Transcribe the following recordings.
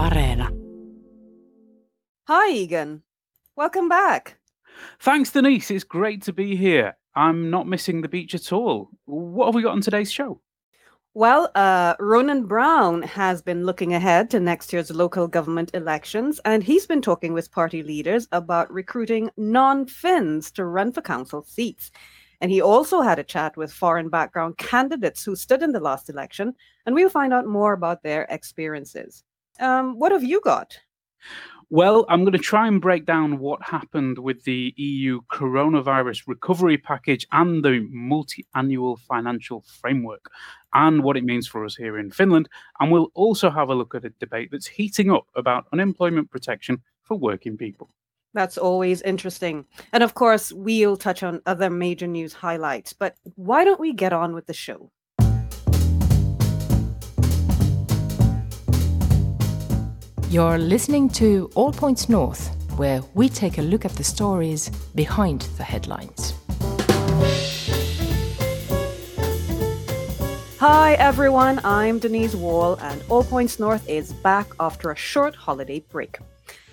Areena. Hi, Egan. Welcome back. Thanks, Denise. It's great to be here. I'm not missing the beach at all. What have we got on today's show? Well, uh, Ronan Brown has been looking ahead to next year's local government elections, and he's been talking with party leaders about recruiting non Finns to run for council seats. And he also had a chat with foreign background candidates who stood in the last election, and we'll find out more about their experiences. Um, what have you got? Well, I'm going to try and break down what happened with the EU coronavirus recovery package and the multi annual financial framework and what it means for us here in Finland. And we'll also have a look at a debate that's heating up about unemployment protection for working people. That's always interesting. And of course, we'll touch on other major news highlights. But why don't we get on with the show? You're listening to All Points North, where we take a look at the stories behind the headlines. Hi, everyone. I'm Denise Wall, and All Points North is back after a short holiday break.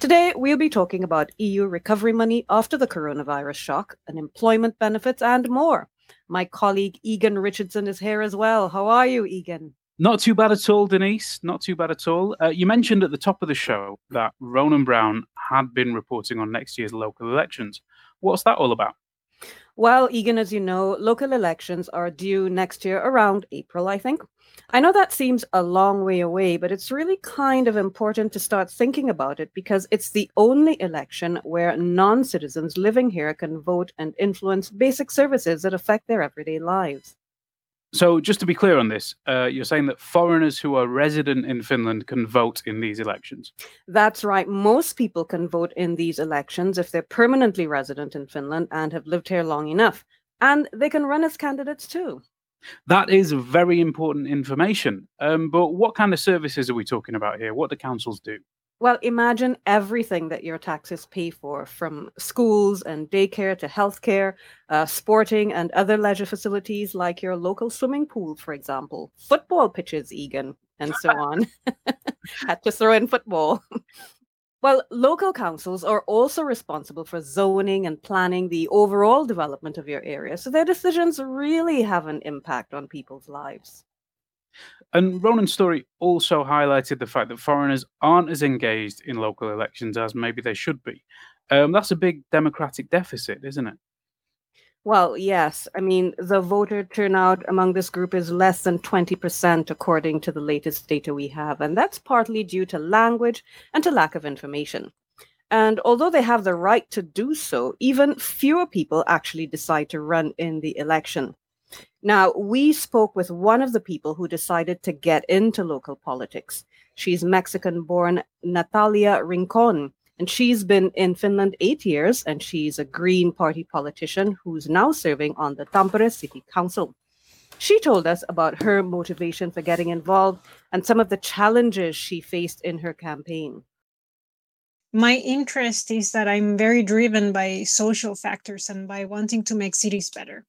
Today, we'll be talking about EU recovery money after the coronavirus shock, unemployment benefits, and more. My colleague Egan Richardson is here as well. How are you, Egan? Not too bad at all, Denise. Not too bad at all. Uh, you mentioned at the top of the show that Ronan Brown had been reporting on next year's local elections. What's that all about? Well, Egan, as you know, local elections are due next year around April, I think. I know that seems a long way away, but it's really kind of important to start thinking about it because it's the only election where non citizens living here can vote and influence basic services that affect their everyday lives. So, just to be clear on this, uh, you're saying that foreigners who are resident in Finland can vote in these elections? That's right. Most people can vote in these elections if they're permanently resident in Finland and have lived here long enough. And they can run as candidates too. That is very important information. Um, but what kind of services are we talking about here? What do councils do? Well, imagine everything that your taxes pay for, from schools and daycare to healthcare, uh, sporting and other leisure facilities like your local swimming pool, for example, football pitches, Egan, and so on. Had to throw in football. well, local councils are also responsible for zoning and planning the overall development of your area, so their decisions really have an impact on people's lives. And Ronan's story also highlighted the fact that foreigners aren't as engaged in local elections as maybe they should be. Um, that's a big democratic deficit, isn't it? Well, yes. I mean, the voter turnout among this group is less than 20%, according to the latest data we have. And that's partly due to language and to lack of information. And although they have the right to do so, even fewer people actually decide to run in the election. Now, we spoke with one of the people who decided to get into local politics. She's Mexican born Natalia Rincon, and she's been in Finland eight years, and she's a Green Party politician who's now serving on the Tampere City Council. She told us about her motivation for getting involved and some of the challenges she faced in her campaign. My interest is that I'm very driven by social factors and by wanting to make cities better.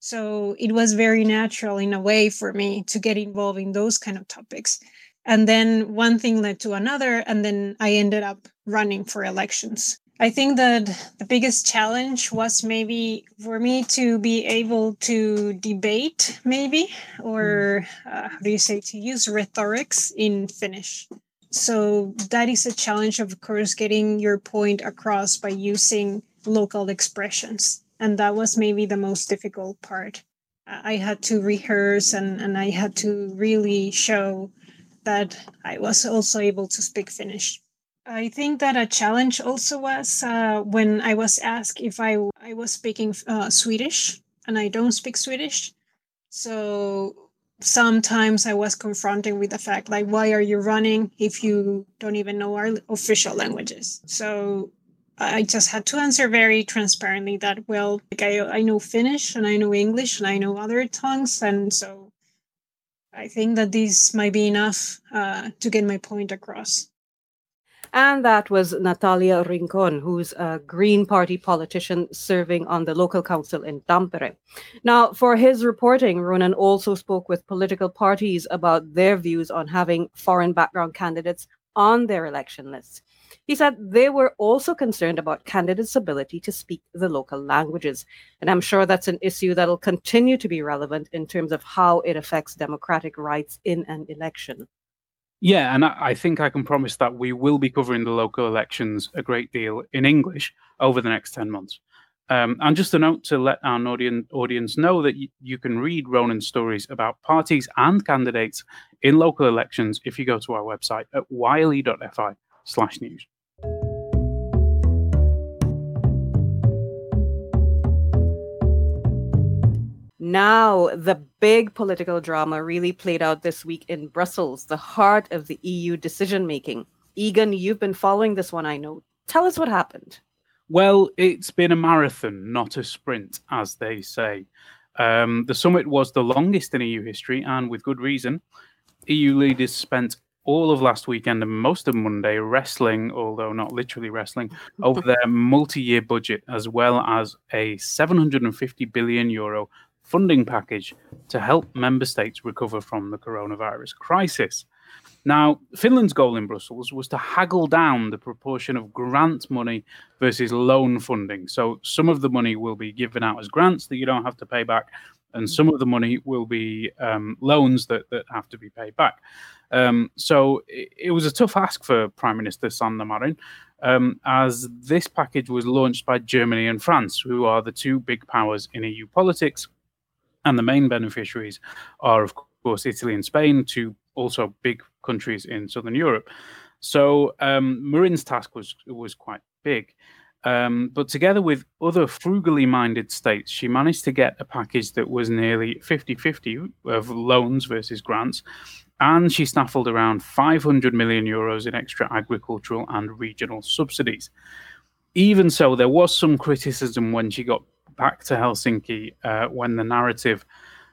So it was very natural in a way for me to get involved in those kind of topics. And then one thing led to another, and then I ended up running for elections. I think that the biggest challenge was maybe for me to be able to debate, maybe, or uh, how do you say, to use rhetorics in Finnish. So that is a challenge, of course, getting your point across by using local expressions and that was maybe the most difficult part. I had to rehearse and, and i had to really show that i was also able to speak finnish. I think that a challenge also was uh, when i was asked if i, I was speaking uh, swedish and i don't speak swedish. So sometimes i was confronted with the fact like why are you running if you don't even know our official languages? So I just had to answer very transparently that well, like I I know Finnish and I know English and I know other tongues, and so I think that this might be enough uh, to get my point across. And that was Natalia Rincon, who's a Green Party politician serving on the local council in Tampere. Now, for his reporting, Ronan also spoke with political parties about their views on having foreign background candidates on their election lists. He said they were also concerned about candidates' ability to speak the local languages. And I'm sure that's an issue that'll continue to be relevant in terms of how it affects democratic rights in an election. Yeah, and I think I can promise that we will be covering the local elections a great deal in English over the next 10 months. Um, and just a note to let our audience, audience know that y- you can read Ronan's stories about parties and candidates in local elections if you go to our website at yle.fi slash news. Now, the big political drama really played out this week in Brussels, the heart of the EU decision making. Egan, you've been following this one, I know. Tell us what happened. Well, it's been a marathon, not a sprint, as they say. Um, the summit was the longest in EU history, and with good reason. EU leaders spent all of last weekend and most of Monday wrestling, although not literally wrestling, over their multi year budget, as well as a 750 billion euro funding package to help member states recover from the coronavirus crisis. Now, Finland's goal in Brussels was to haggle down the proportion of grant money versus loan funding. So some of the money will be given out as grants that you don't have to pay back, and some of the money will be um, loans that, that have to be paid back. Um, so it, it, was a tough ask for Prime Minister Sanna Marin, um, as this package was launched by Germany and France, who are the two big powers in EU politics. And the main beneficiaries are, of course, Italy and Spain, two also big countries in southern Europe. So um, Marin's task was was quite big. Um, but together with other frugally minded states, she managed to get a package that was nearly 50 50 of loans versus grants. And she snaffled around 500 million euros in extra agricultural and regional subsidies. Even so, there was some criticism when she got back to Helsinki uh, when the narrative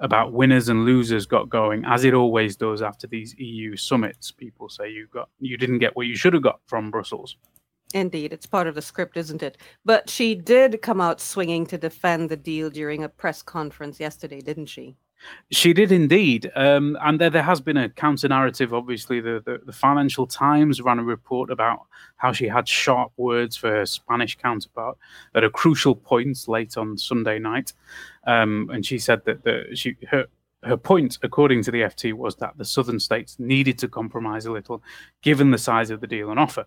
about winners and losers got going, as it always does after these EU summits. People say you got you didn't get what you should have got from Brussels. Indeed, it's part of the script, isn't it? But she did come out swinging to defend the deal during a press conference yesterday, didn't she? She did indeed, um, and there, there has been a counter narrative. Obviously, the, the, the, Financial Times ran a report about how she had sharp words for her Spanish counterpart at a crucial point late on Sunday night, um, and she said that the, she her her point, according to the FT, was that the southern states needed to compromise a little, given the size of the deal on offer.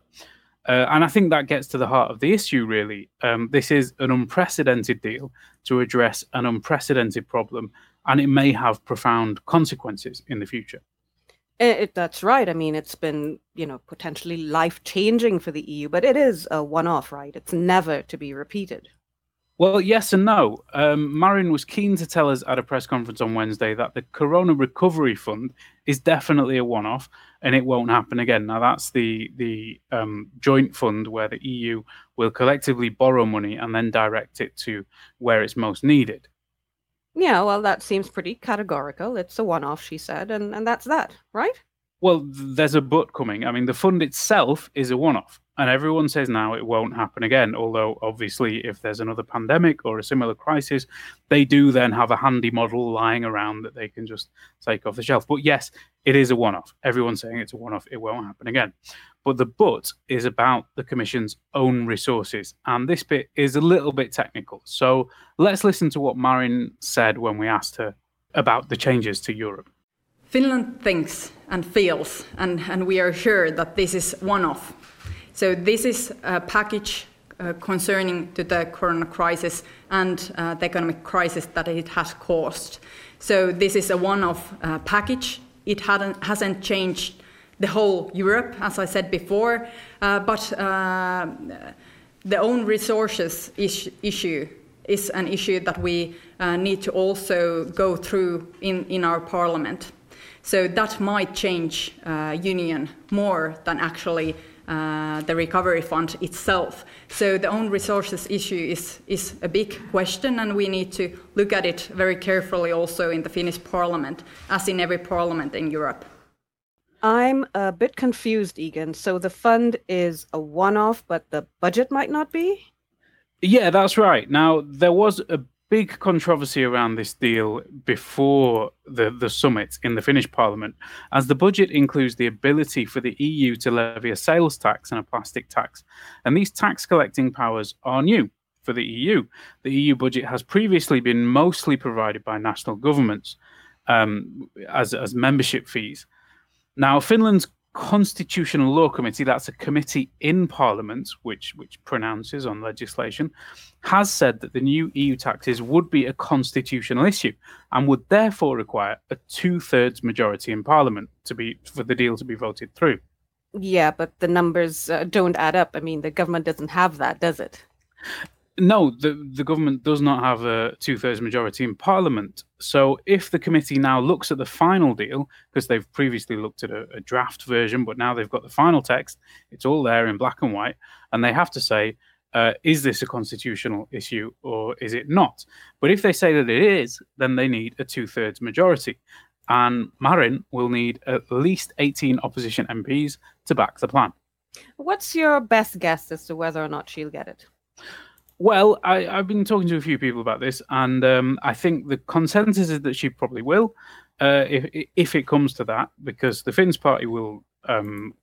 Uh, and I think that gets to the heart of the issue, really. Um, this is an unprecedented deal to address an unprecedented problem and it may have profound consequences in the future. It, that's right. I mean, it's been, you know, potentially life changing for the EU, but it is a one off, right? It's never to be repeated. Well, yes and no. Um, Marin was keen to tell us at a press conference on Wednesday that the Corona Recovery Fund is definitely a one-off and it won't happen again. Now, that's the the um, joint fund where the EU will collectively borrow money and then direct it to where it's most needed. Yeah, well, that seems pretty categorical. It's a one off, she said, and, and that's that, right? Well, there's a but coming. I mean, the fund itself is a one off, and everyone says now it won't happen again. Although, obviously, if there's another pandemic or a similar crisis, they do then have a handy model lying around that they can just take off the shelf. But yes, it is a one off. Everyone's saying it's a one off, it won't happen again. But the but is about the Commission's own resources. And this bit is a little bit technical. So let's listen to what Marin said when we asked her about the changes to Europe. Finland thinks and feels, and, and we are sure that this is one off. So this is a package uh, concerning to the corona crisis and uh, the economic crisis that it has caused. So this is a one-off uh, package. It hasn't changed the whole Europe, as I said before, uh, but uh, the own resources is issue is an issue that we uh, need to also go through in, in our parliament. So that might change uh, union more than actually uh, the recovery fund itself. So the own resources issue is, is a big question, and we need to look at it very carefully also in the Finnish parliament, as in every parliament in Europe. I'm a bit confused, Egan. So the fund is a one off, but the budget might not be? Yeah, that's right. Now, there was a big controversy around this deal before the, the summit in the Finnish parliament, as the budget includes the ability for the EU to levy a sales tax and a plastic tax. And these tax collecting powers are new for the EU. The EU budget has previously been mostly provided by national governments um, as, as membership fees. Now, Finland's Constitutional Law Committee, that's a committee in Parliament which which pronounces on legislation, has said that the new EU taxes would be a constitutional issue and would therefore require a two-thirds majority in Parliament to be for the deal to be voted through. Yeah, but the numbers uh, don't add up. I mean, the government doesn't have that, does it? No, the, the government does not have a two thirds majority in Parliament. So if the committee now looks at the final deal, because they've previously looked at a, a, draft version, but now they've got the final text, it's all there in black and white, and they have to say, uh, is this a constitutional issue or is it not? But if they say that it is, then they need a two thirds majority. And Marin will need at least 18 opposition MPs to back the plan. What's your best guess as to whether or not she'll get it? Well, I, have been talking to a few people about this, and um, I think the consensus is that she probably will, uh, if if it comes to that, because the Finns party will um,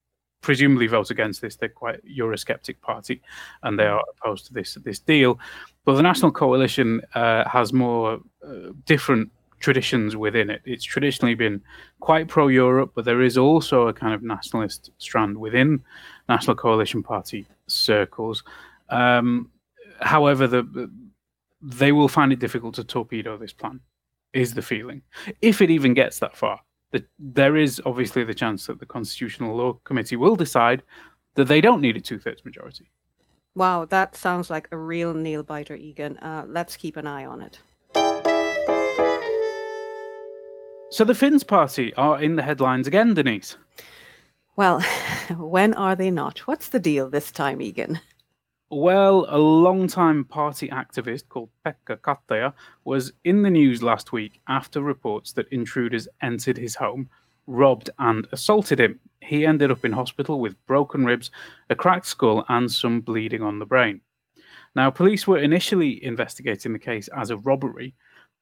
presumably vote against this. They're quite Eurosceptic party, and they are opposed to this this deal. But the National Coalition uh, has more uh, different traditions within it. It's traditionally been quite pro Europe, but there is also a kind of nationalist strand within National Coalition Party circles. Um, However, the, they will find it difficult to torpedo this plan, is the feeling. If it even gets that far, the, there is obviously the chance that the Constitutional Law Committee will decide that they don't need a two thirds majority. Wow, that sounds like a real nail biter, Egan. Uh, let's keep an eye on it. So the Finns party are in the headlines again, Denise. Well, when are they not? What's the deal this time, Egan? Well, a long-time party activist called Pekka Kataja was in the news last week after reports that intruders entered his home, robbed, and assaulted him. He ended up in hospital with broken ribs, a cracked skull, and some bleeding on the brain. Now, police were initially investigating the case as a robbery.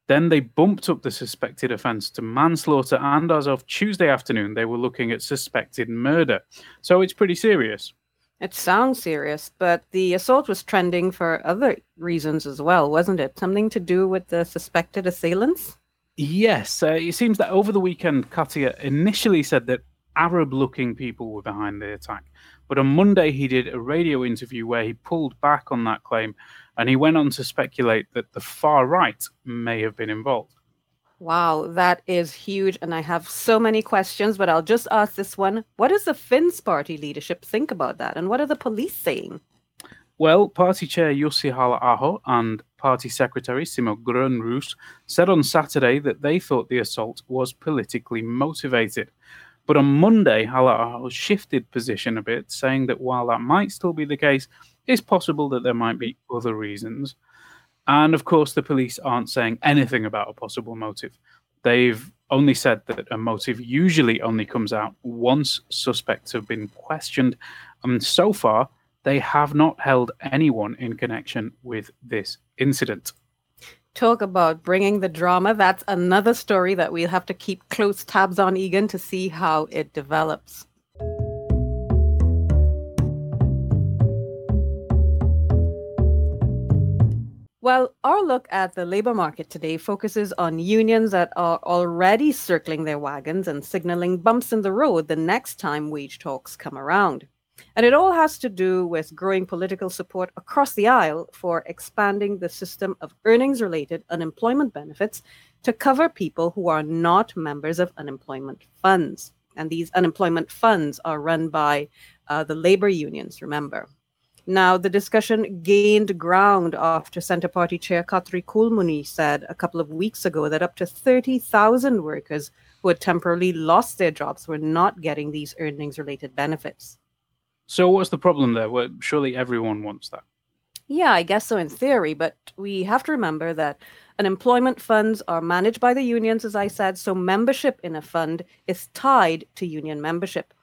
Then they bumped up the suspected offence to manslaughter, and as of Tuesday afternoon, they were looking at suspected murder. So it's pretty serious. It sounds serious, but the assault was trending for other reasons as well, wasn't it? Something to do with the suspected assailants? Yes. Uh, it seems that over the weekend, Kataja initially said that Arab looking people were behind the attack. But on Monday, he did a radio interview where he pulled back on that claim and he went on to speculate that the far right may have been involved. Wow, that is huge. And I have so many questions, but I'll just ask this one. What does the Finns party leadership think about that? And what are the police saying? Well, party chair Jussi Halla-aho and party secretary Simo Grönroos said on Saturday that they thought the assault was politically motivated. But on Monday, Halla-aho shifted position a bit, saying that while that might still be the case, it's possible that there might be other reasons. And of course, the police aren't saying anything about a possible motive. They've only said that a motive usually only comes out once suspects have been questioned. And so far, they have not held anyone in connection with this incident. Talk about bringing the drama. That's another story that we'll have to keep close tabs on, Egan, to see how it develops. Well, our look at the labor market today focuses on unions that are already circling their wagons and signaling bumps in the road the next time wage talks come around. And it all has to do with growing political support across the aisle for expanding the system of earnings related unemployment benefits to cover people who are not members of unemployment funds. And these unemployment funds are run by uh, the labor unions, remember. Now, the discussion gained ground after Centre Party Chair Katri Kulmuni said a couple of weeks ago that up to 30,000 workers who had temporarily lost their jobs were not getting these earnings related benefits. So, what's the problem there? Well, surely everyone wants that. Yeah, I guess so in theory, but we have to remember that unemployment funds are managed by the unions, as I said, so membership in a fund is tied to union membership.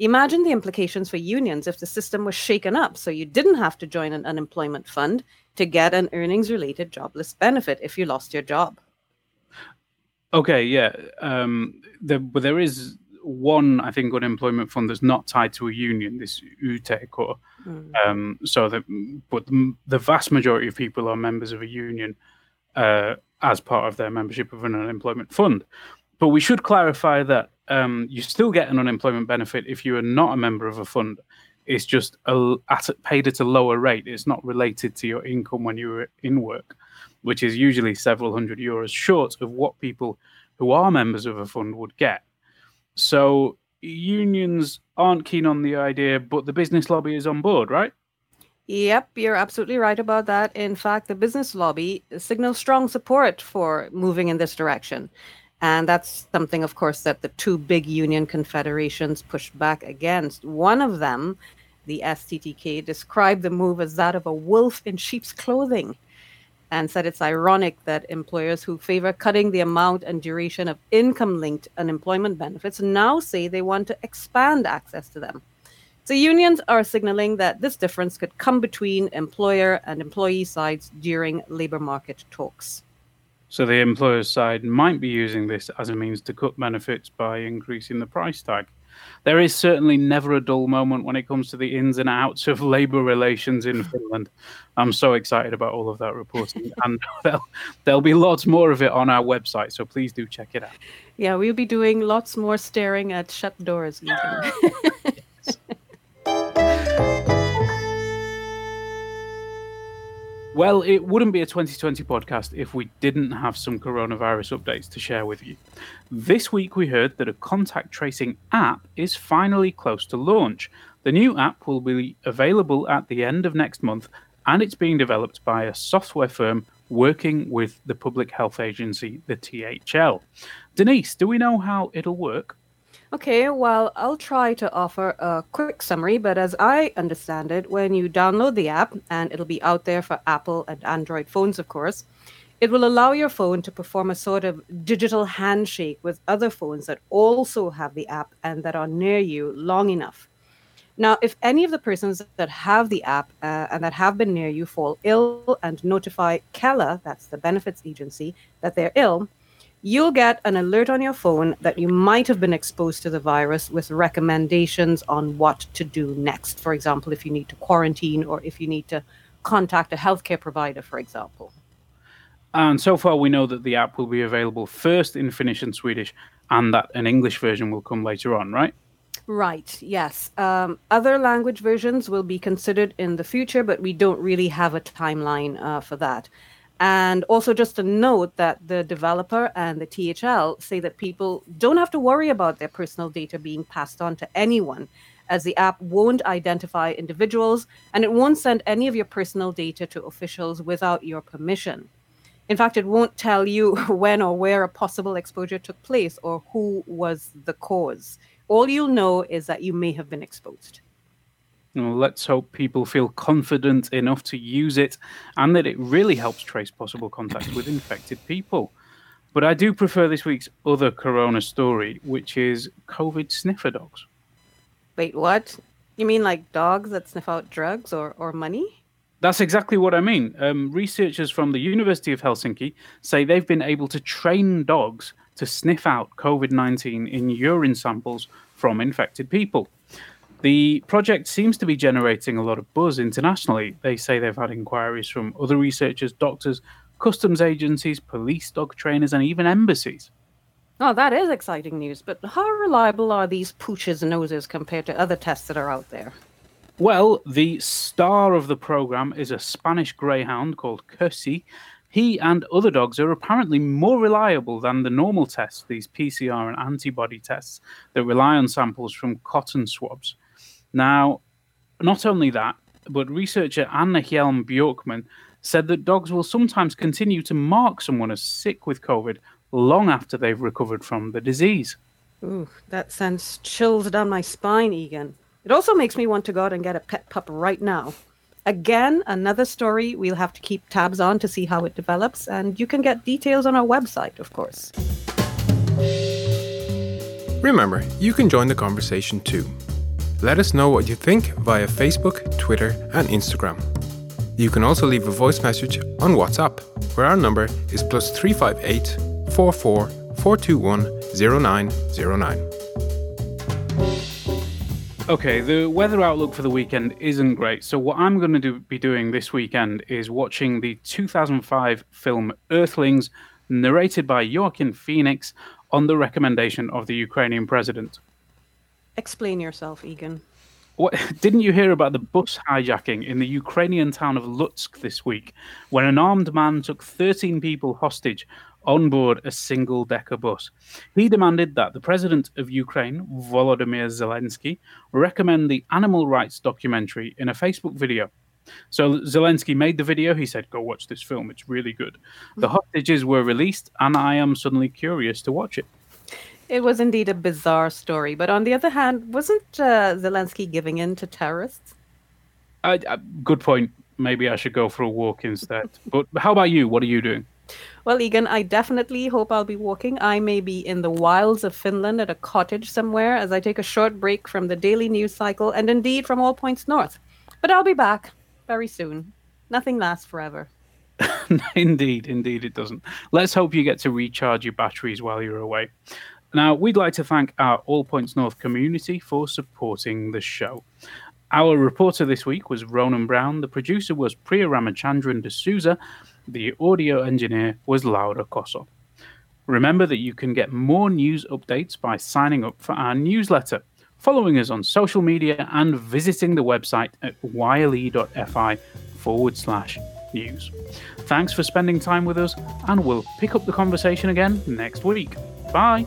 Imagine the implications for unions if the system was shaken up so you didn't have to join an unemployment fund. to get an earnings related jobless benefit if you lost your job. Okay, yeah. Um, there, but there is one, I think, unemployment fund that's not tied to a union, this YTK. Mm. Um, so, that, but the vast majority of people are members of a union uh, as part of their membership of an unemployment fund. But we should clarify that um, you still get an unemployment benefit if you are not a member of a fund. It's just a, at, paid at a lower rate. It's not related to your income when you're in work, which is usually several hundred euros short of what people who are members of a fund would get. So unions aren't keen on the idea, but the business lobby is on board, right? Yep, you're absolutely right about that. In fact, the business lobby signals strong support for moving in this direction. And that's something, of course, that the two big union confederations pushed back against. One of them, the STTK, described the move as that of a wolf in sheep's clothing and said it's ironic that employers who favor cutting the amount and duration of income linked unemployment benefits now say they want to expand access to them. So unions are signaling that this difference could come between employer and employee sides during labor market talks. So the employer's side might be using this as a means to cut benefits by increasing the price tag there is certainly never a dull moment when it comes to the ins and outs of labour relations in Finland. I'm so excited about all of that reporting, and there'll, there'll be lots more of it on our website. So please do check it out. Yeah, we'll be doing lots more staring at shut doors. Well, it wouldn't be a 2020 podcast if we didn't have some coronavirus updates to share with you. This week, we heard that a contact tracing app is finally close to launch. The new app will be available at the end of next month, and it's being developed by a software firm working with the public health agency, the THL. Denise, do we know how it'll work? Okay, well, I'll try to offer a quick summary, but as I understand it, when you download the app, and it'll be out there for Apple and Android phones, of course, it will allow your phone to perform a sort of digital handshake with other phones that also have the app and that are near you long enough. Now, if any of the persons that have the app uh, and that have been near you fall ill and notify Kela, that's the benefits agency, that they're ill, you'll get an alert on your phone that you might have been exposed to the virus with recommendations on what to do next. For example, if you need to quarantine or if you need to contact a healthcare provider, for example. And so far, we know that the app will be available first in Finnish and Swedish, and that an English version will come later on, right? Right, yes. Um, other language versions will be considered in the future, but we don't really have a timeline uh, for that. And also, just a note that the developer and the THL say that people don't have to worry about their personal data being passed on to anyone, as the app won't identify individuals and it won't send any of your personal data to officials without your permission. In fact, it won't tell you when or where a possible exposure took place or who was the cause. All you'll know is that you may have been exposed. Let's hope people feel confident enough to use it and that it really helps trace possible contact with infected people. But I do prefer this week's other corona story, which is COVID sniffer dogs. Wait, what? You mean like dogs that sniff out drugs or, or money? That's exactly what I mean. Um, researchers from the University of Helsinki say they've been able to train dogs to sniff out COVID 19 in urine samples from infected people. The project seems to be generating a lot of buzz internationally. They say they've had inquiries from other researchers, doctors, customs agencies, police dog trainers, and even embassies. Oh, that is exciting news. But how reliable are these pooches noses compared to other tests that are out there? Well, the star of the program is a Spanish greyhound called Kössi. He and other dogs are apparently more reliable than the normal tests, these PCR and antibody tests that rely on samples from cotton swabs. Now, not only that, but researcher Anna Hielm-Björkman said that dogs will sometimes continue to mark someone as sick with COVID long after they've recovered from the disease. Ooh, that sends chills down my spine, Egan. It also makes me want to go out and get a pet pup right now. Again, another story we'll have to keep tabs on to see how it develops, and you can get details on our website, of course. Remember, you can join the conversation too. Let us know what you think via Facebook, Twitter, and Instagram. You can also leave a voice message on WhatsApp, where our number is plus 358 44 421 0909. Okay, the weather outlook for the weekend isn't great. So, what I'm going to do, be doing this weekend is watching the 2005 film Earthlings, narrated by Joaquin Phoenix, on the recommendation of the Ukrainian president. Explain yourself, Egan. What, didn't you hear about the bus hijacking in the Ukrainian town of Lutsk this week, when an armed man took 13 people hostage on board a single decker bus. He demanded that the president of Ukraine, Volodymyr Zelensky, recommend the animal rights documentary in a Facebook video. So Zelensky made the video. He said, Go watch this film. It's really good. The mm-hmm. hostages were released, and I am suddenly curious to watch it. It was indeed a bizarre story. But on the other hand, wasn't uh, Zelensky giving in to terrorists? Uh, uh, good point. Maybe I should go for a walk instead. but how about you? What are you doing? Well, Egan, I definitely hope I'll be walking. I may be in the wilds of Finland at a cottage somewhere as I take a short break from the daily news cycle and indeed from all points north. But I'll be back very soon. Nothing lasts forever. indeed, indeed, it doesn't. Let's hope you get to recharge your batteries while you're away. Now, we'd like to thank our All Points North community for supporting the show. Our reporter this week was Ronan Brown. The producer was Priya Ramachandran D'Souza. The audio engineer was Laura Cosso. Remember that you can get more news updates by signing up for our newsletter, following us on social media, and visiting the website at yle.fi forward slash news. Thanks for spending time with us, and we'll pick up the conversation again next week. Bye.